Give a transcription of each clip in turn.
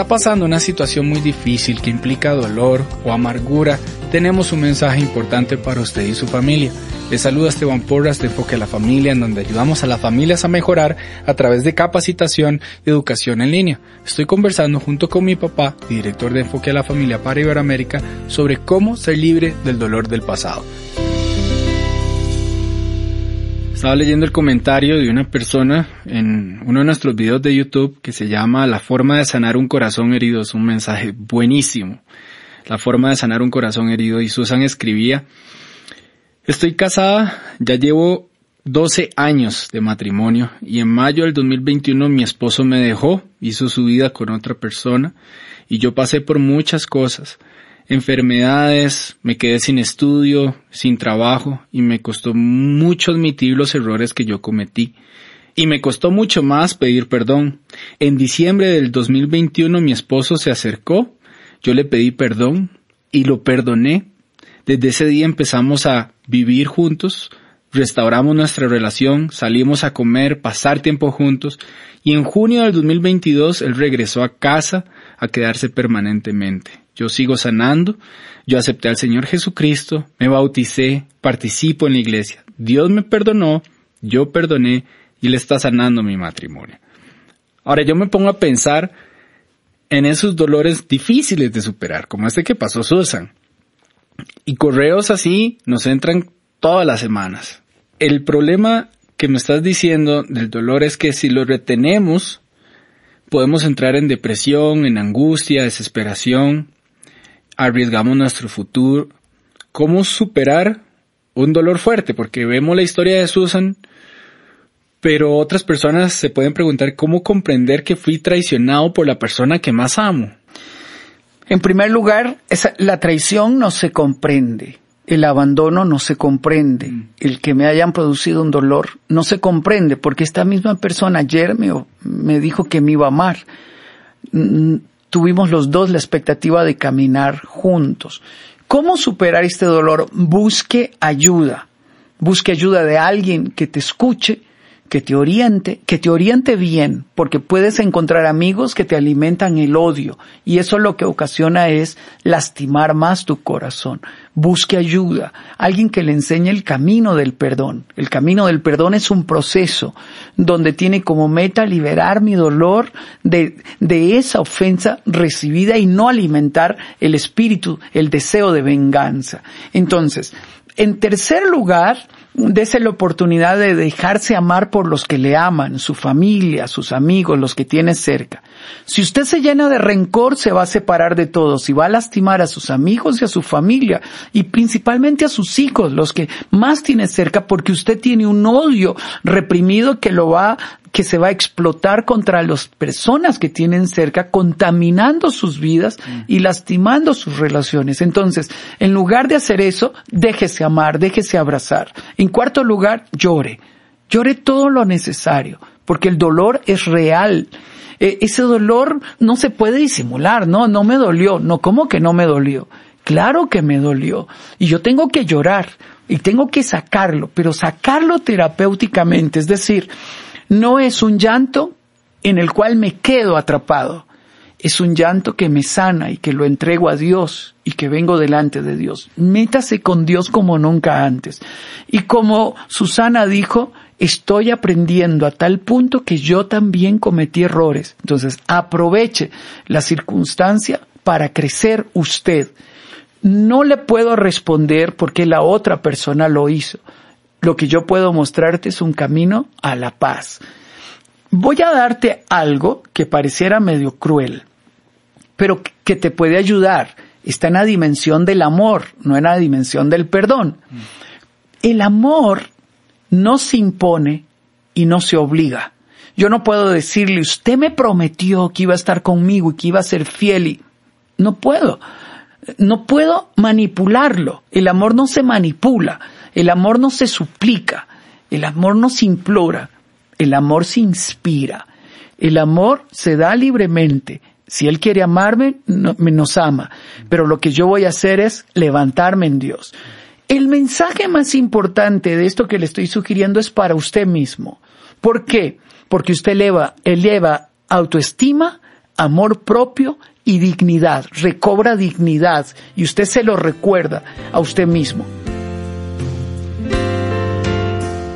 Está pasando una situación muy difícil que implica dolor o amargura, tenemos un mensaje importante para usted y su familia. Le saluda Esteban Porras de Enfoque a la Familia, en donde ayudamos a las familias a mejorar a través de capacitación y educación en línea. Estoy conversando junto con mi papá, director de Enfoque a la Familia para Iberoamérica, sobre cómo ser libre del dolor del pasado. Estaba leyendo el comentario de una persona en uno de nuestros videos de YouTube que se llama La forma de sanar un corazón herido. Es un mensaje buenísimo. La forma de sanar un corazón herido. Y Susan escribía, estoy casada, ya llevo 12 años de matrimonio y en mayo del 2021 mi esposo me dejó, hizo su vida con otra persona y yo pasé por muchas cosas enfermedades, me quedé sin estudio, sin trabajo y me costó mucho admitir los errores que yo cometí. Y me costó mucho más pedir perdón. En diciembre del 2021 mi esposo se acercó, yo le pedí perdón y lo perdoné. Desde ese día empezamos a vivir juntos, restauramos nuestra relación, salimos a comer, pasar tiempo juntos y en junio del 2022 él regresó a casa a quedarse permanentemente yo sigo sanando, yo acepté al Señor Jesucristo, me bauticé, participo en la iglesia, Dios me perdonó, yo perdoné y le está sanando mi matrimonio. Ahora yo me pongo a pensar en esos dolores difíciles de superar, como este que pasó Susan. Y correos así nos entran todas las semanas. El problema que me estás diciendo del dolor es que si lo retenemos, podemos entrar en depresión, en angustia, desesperación, arriesgamos nuestro futuro, cómo superar un dolor fuerte, porque vemos la historia de Susan, pero otras personas se pueden preguntar cómo comprender que fui traicionado por la persona que más amo. En primer lugar, la traición no se comprende, el abandono no se comprende, mm. el que me hayan producido un dolor no se comprende, porque esta misma persona ayer me, me dijo que me iba a amar tuvimos los dos la expectativa de caminar juntos. ¿Cómo superar este dolor? Busque ayuda. Busque ayuda de alguien que te escuche, que te oriente, que te oriente bien, porque puedes encontrar amigos que te alimentan el odio y eso lo que ocasiona es lastimar más tu corazón. Busque ayuda, alguien que le enseñe el camino del perdón. El camino del perdón es un proceso donde tiene como meta liberar mi dolor de, de esa ofensa recibida y no alimentar el espíritu, el deseo de venganza. Entonces, en tercer lugar, Dese la oportunidad de dejarse amar por los que le aman, su familia, sus amigos, los que tiene cerca. Si usted se llena de rencor, se va a separar de todos y va a lastimar a sus amigos y a su familia y principalmente a sus hijos, los que más tiene cerca, porque usted tiene un odio reprimido que lo va que se va a explotar contra las personas que tienen cerca, contaminando sus vidas y lastimando sus relaciones. Entonces, en lugar de hacer eso, déjese amar, déjese abrazar. En cuarto lugar, llore. Llore todo lo necesario, porque el dolor es real. E, ese dolor no se puede disimular, no, no me dolió, no, ¿cómo que no me dolió? Claro que me dolió. Y yo tengo que llorar y tengo que sacarlo, pero sacarlo terapéuticamente, es decir, no es un llanto en el cual me quedo atrapado. Es un llanto que me sana y que lo entrego a Dios y que vengo delante de Dios. Métase con Dios como nunca antes. Y como Susana dijo, estoy aprendiendo a tal punto que yo también cometí errores. Entonces, aproveche la circunstancia para crecer usted. No le puedo responder porque la otra persona lo hizo. Lo que yo puedo mostrarte es un camino a la paz. Voy a darte algo que pareciera medio cruel, pero que te puede ayudar. Está en la dimensión del amor, no en la dimensión del perdón. El amor no se impone y no se obliga. Yo no puedo decirle, usted me prometió que iba a estar conmigo y que iba a ser fiel y no puedo. No puedo manipularlo. El amor no se manipula. El amor no se suplica. El amor no se implora. El amor se inspira. El amor se da libremente. Si Él quiere amarme, me nos ama. Pero lo que yo voy a hacer es levantarme en Dios. El mensaje más importante de esto que le estoy sugiriendo es para usted mismo. ¿Por qué? Porque usted eleva, eleva autoestima, amor propio y dignidad, recobra dignidad y usted se lo recuerda a usted mismo.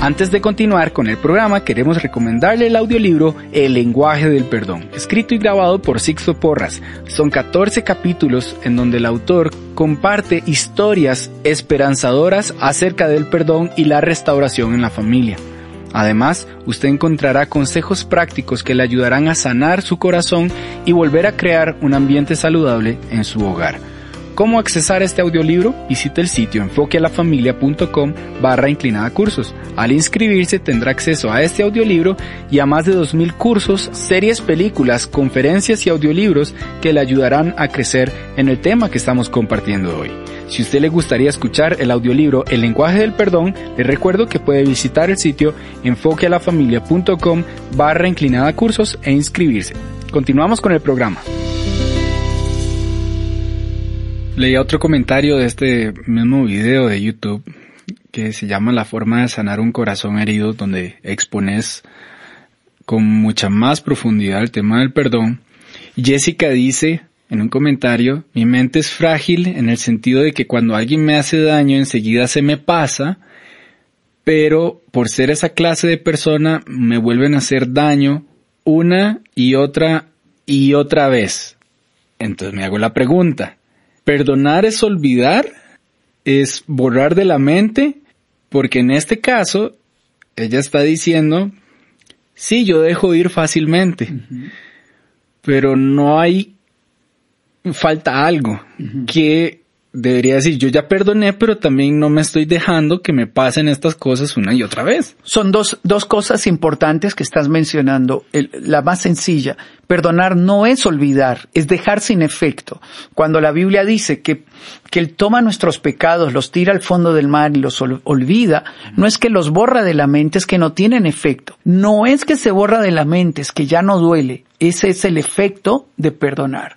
Antes de continuar con el programa, queremos recomendarle el audiolibro El lenguaje del perdón, escrito y grabado por Sixto Porras. Son 14 capítulos en donde el autor comparte historias esperanzadoras acerca del perdón y la restauración en la familia. Además, usted encontrará consejos prácticos que le ayudarán a sanar su corazón y volver a crear un ambiente saludable en su hogar. ¿Cómo accesar este audiolibro? Visite el sitio enfoquealafamilia.com barra inclinada cursos. Al inscribirse tendrá acceso a este audiolibro y a más de 2.000 cursos, series, películas, conferencias y audiolibros que le ayudarán a crecer en el tema que estamos compartiendo hoy. Si usted le gustaría escuchar el audiolibro El lenguaje del perdón, le recuerdo que puede visitar el sitio enfoquealafamilia.com barra inclinada cursos e inscribirse. Continuamos con el programa. Leía otro comentario de este mismo video de YouTube que se llama La forma de sanar un corazón herido, donde expones con mucha más profundidad el tema del perdón. Jessica dice en un comentario, mi mente es frágil en el sentido de que cuando alguien me hace daño enseguida se me pasa, pero por ser esa clase de persona me vuelven a hacer daño una y otra y otra vez. Entonces me hago la pregunta, Perdonar es olvidar, es borrar de la mente, porque en este caso ella está diciendo, sí, yo dejo ir fácilmente, pero no hay, falta algo que debería decir, yo ya perdoné, pero también no me estoy dejando que me pasen estas cosas una y otra vez. Son dos, dos cosas importantes que estás mencionando. la más sencilla, perdonar no es olvidar, es dejar sin efecto. Cuando la Biblia dice que, que Él toma nuestros pecados, los tira al fondo del mar y los olvida, no es que los borra de la mente, es que no tienen efecto. No es que se borra de la mente, es que ya no duele. Ese es el efecto de perdonar.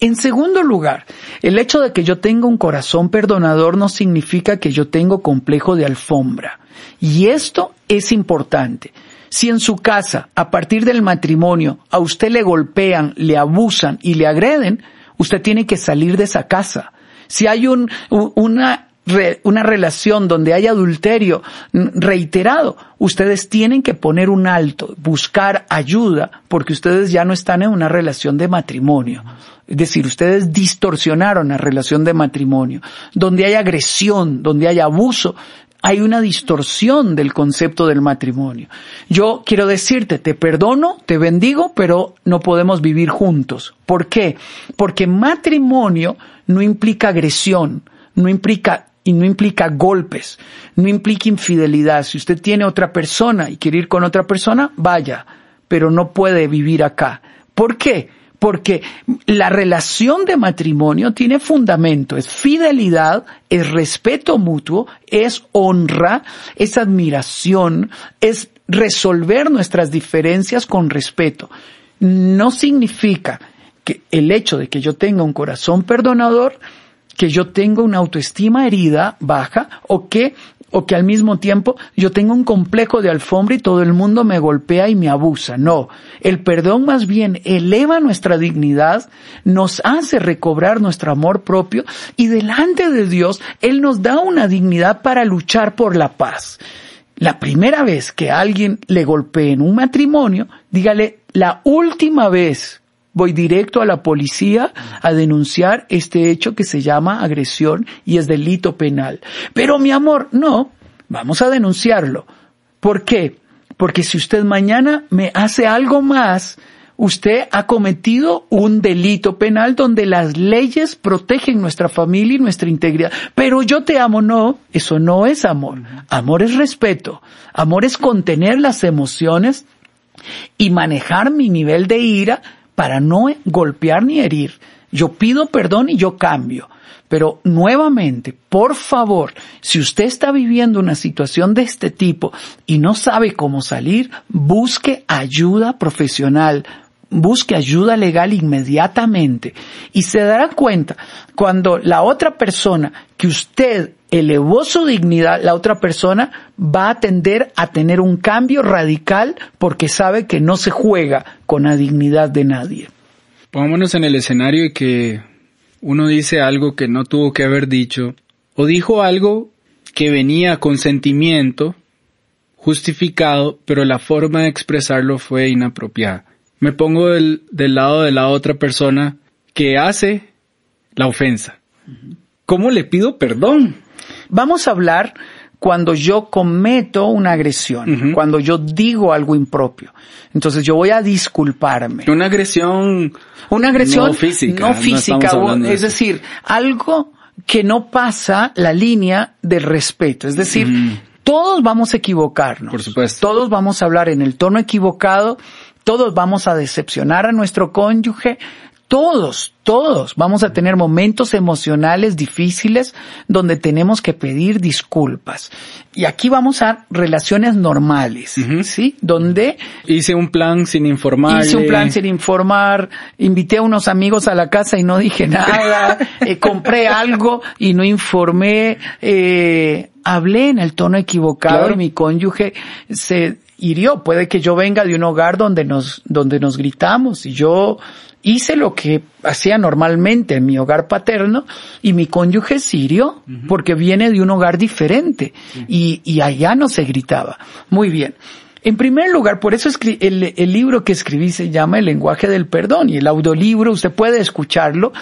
En segundo lugar, el hecho de que yo tenga un corazón perdonador no significa que yo tengo complejo de alfombra. Y esto es importante. Si en su casa, a partir del matrimonio, a usted le golpean, le abusan y le agreden, usted tiene que salir de esa casa. Si hay un, una una relación donde hay adulterio reiterado, ustedes tienen que poner un alto, buscar ayuda, porque ustedes ya no están en una relación de matrimonio. Es decir, ustedes distorsionaron la relación de matrimonio. Donde hay agresión, donde hay abuso, hay una distorsión del concepto del matrimonio. Yo quiero decirte, te perdono, te bendigo, pero no podemos vivir juntos. ¿Por qué? Porque matrimonio no implica agresión, no implica y no implica golpes, no implica infidelidad. Si usted tiene otra persona y quiere ir con otra persona, vaya, pero no puede vivir acá. ¿Por qué? porque la relación de matrimonio tiene fundamento, es fidelidad, es respeto mutuo, es honra, es admiración, es resolver nuestras diferencias con respeto. No significa que el hecho de que yo tenga un corazón perdonador, que yo tenga una autoestima herida baja o que o que al mismo tiempo yo tengo un complejo de alfombra y todo el mundo me golpea y me abusa. No, el perdón más bien eleva nuestra dignidad, nos hace recobrar nuestro amor propio y delante de Dios Él nos da una dignidad para luchar por la paz. la primera vez que alguien le golpee en un matrimonio, dígale, la última vez voy directo a la policía a denunciar este hecho que se llama agresión y es delito penal. Pero mi amor, no, vamos a denunciarlo. ¿Por qué? Porque si usted mañana me hace algo más, usted ha cometido un delito penal donde las leyes protegen nuestra familia y nuestra integridad. Pero yo te amo, no, eso no es amor. Amor es respeto. Amor es contener las emociones y manejar mi nivel de ira para no golpear ni herir. Yo pido perdón y yo cambio. Pero nuevamente, por favor, si usted está viviendo una situación de este tipo y no sabe cómo salir, busque ayuda profesional, busque ayuda legal inmediatamente y se dará cuenta cuando la otra persona que usted elevó su dignidad, la otra persona va a tender a tener un cambio radical porque sabe que no se juega con la dignidad de nadie. Pongámonos en el escenario de que uno dice algo que no tuvo que haber dicho o dijo algo que venía con sentimiento justificado, pero la forma de expresarlo fue inapropiada. Me pongo del, del lado de la otra persona que hace la ofensa. ¿Cómo le pido perdón? Vamos a hablar cuando yo cometo una agresión, cuando yo digo algo impropio. Entonces yo voy a disculparme. Una agresión. Una agresión no física. no física, es decir, algo que no pasa la línea del respeto. Es decir, todos vamos a equivocarnos. Por supuesto. Todos vamos a hablar en el tono equivocado, todos vamos a decepcionar a nuestro cónyuge, todos, todos vamos a tener momentos emocionales difíciles donde tenemos que pedir disculpas. Y aquí vamos a relaciones normales, ¿sí? Donde Hice un plan sin informar. Hice un plan sin informar, invité a unos amigos a la casa y no dije nada, eh, compré algo y no informé, eh, hablé en el tono equivocado Claro. y mi cónyuge se hirió. Puede que yo venga de un hogar donde nos, donde nos gritamos y yo hice lo que hacía normalmente en mi hogar paterno y mi cónyuge se hirió porque viene de un hogar diferente y, y allá no se gritaba. Muy bien. En primer lugar, por eso el libro que escribí se llama El lenguaje del perdón y el audiolibro, usted puede escucharlo.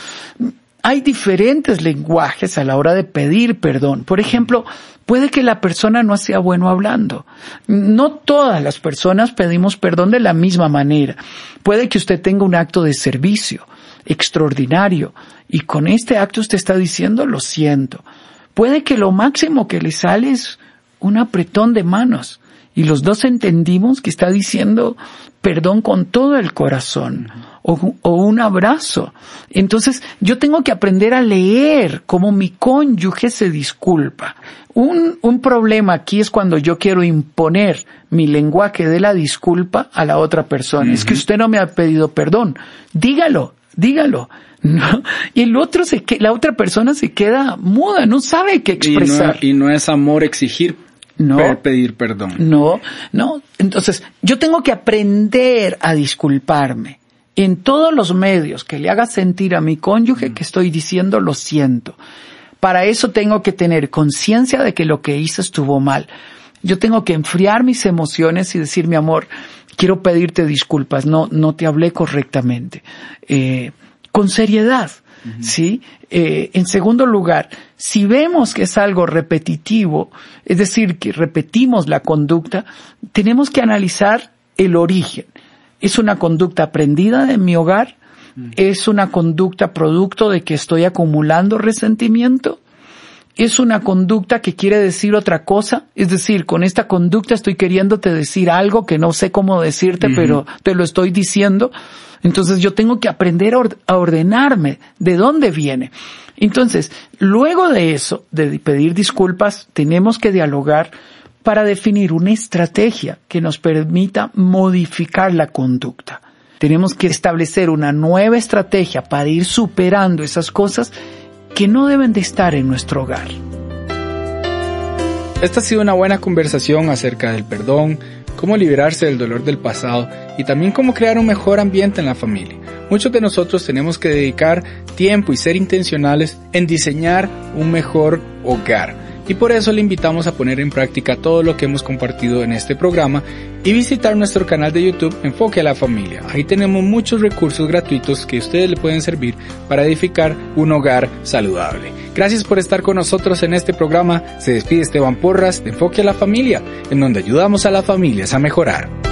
Hay diferentes lenguajes a la hora de pedir perdón. Por ejemplo, puede que la persona no sea bueno hablando. No todas las personas pedimos perdón de la misma manera. Puede que usted tenga un acto de servicio extraordinario y con este acto usted está diciendo lo siento. Puede que lo máximo que le sale es un apretón de manos y los dos entendimos que está diciendo perdón con todo el corazón o, o un abrazo. Entonces yo tengo que aprender a leer cómo mi cónyuge se disculpa. Un, un problema aquí es cuando yo quiero imponer mi lenguaje de la disculpa a la otra persona. Es que usted no me ha pedido perdón. Dígalo, dígalo. ¿no? Y el otro se que, la otra persona se queda muda, no sabe qué Y no, expresar. y no es amor exigir No. pe- pedir perdón. No, no. Entonces, yo tengo que aprender a disculparme en todos los medios que le haga sentir a mi cónyuge que estoy diciendo lo siento. Para eso tengo que tener conciencia de que lo que hice estuvo mal. Yo tengo que enfriar mis emociones y decir, mi amor, quiero pedirte disculpas, no, no te hablé correctamente. Eh, con seriedad, ¿sí? Eh, en segundo lugar, si vemos que es algo repetitivo, es decir, que repetimos la conducta, tenemos que analizar el origen. ¿Es una conducta aprendida de mi hogar? ¿Es una conducta producto de que estoy acumulando resentimiento? ¿Es una conducta que quiere decir otra cosa? Es decir, con esta conducta estoy queriéndote decir algo que no sé cómo decirte, pero te lo estoy diciendo. Entonces yo tengo que aprender a or- a ordenarme de dónde viene. Entonces, luego de eso, de pedir disculpas, tenemos que dialogar para definir una estrategia que nos permita modificar la conducta. Tenemos que establecer una nueva estrategia para ir superando esas cosas que no deben de estar en nuestro hogar. Esta ha sido una buena conversación acerca del perdón, cómo liberarse del dolor del pasado y también cómo crear un mejor ambiente en la familia. Muchos de nosotros tenemos que dedicar tiempo y ser intencionales en diseñar un mejor hogar. Y por eso le invitamos a poner en práctica todo lo que hemos compartido en este programa y visitar nuestro canal de YouTube Enfoque a la Familia. Ahí tenemos muchos recursos gratuitos que ustedes le pueden servir para edificar un hogar saludable. Gracias por estar con nosotros en este programa. Se despide Esteban Porras de Enfoque a la Familia, en donde ayudamos a las familias a mejorar.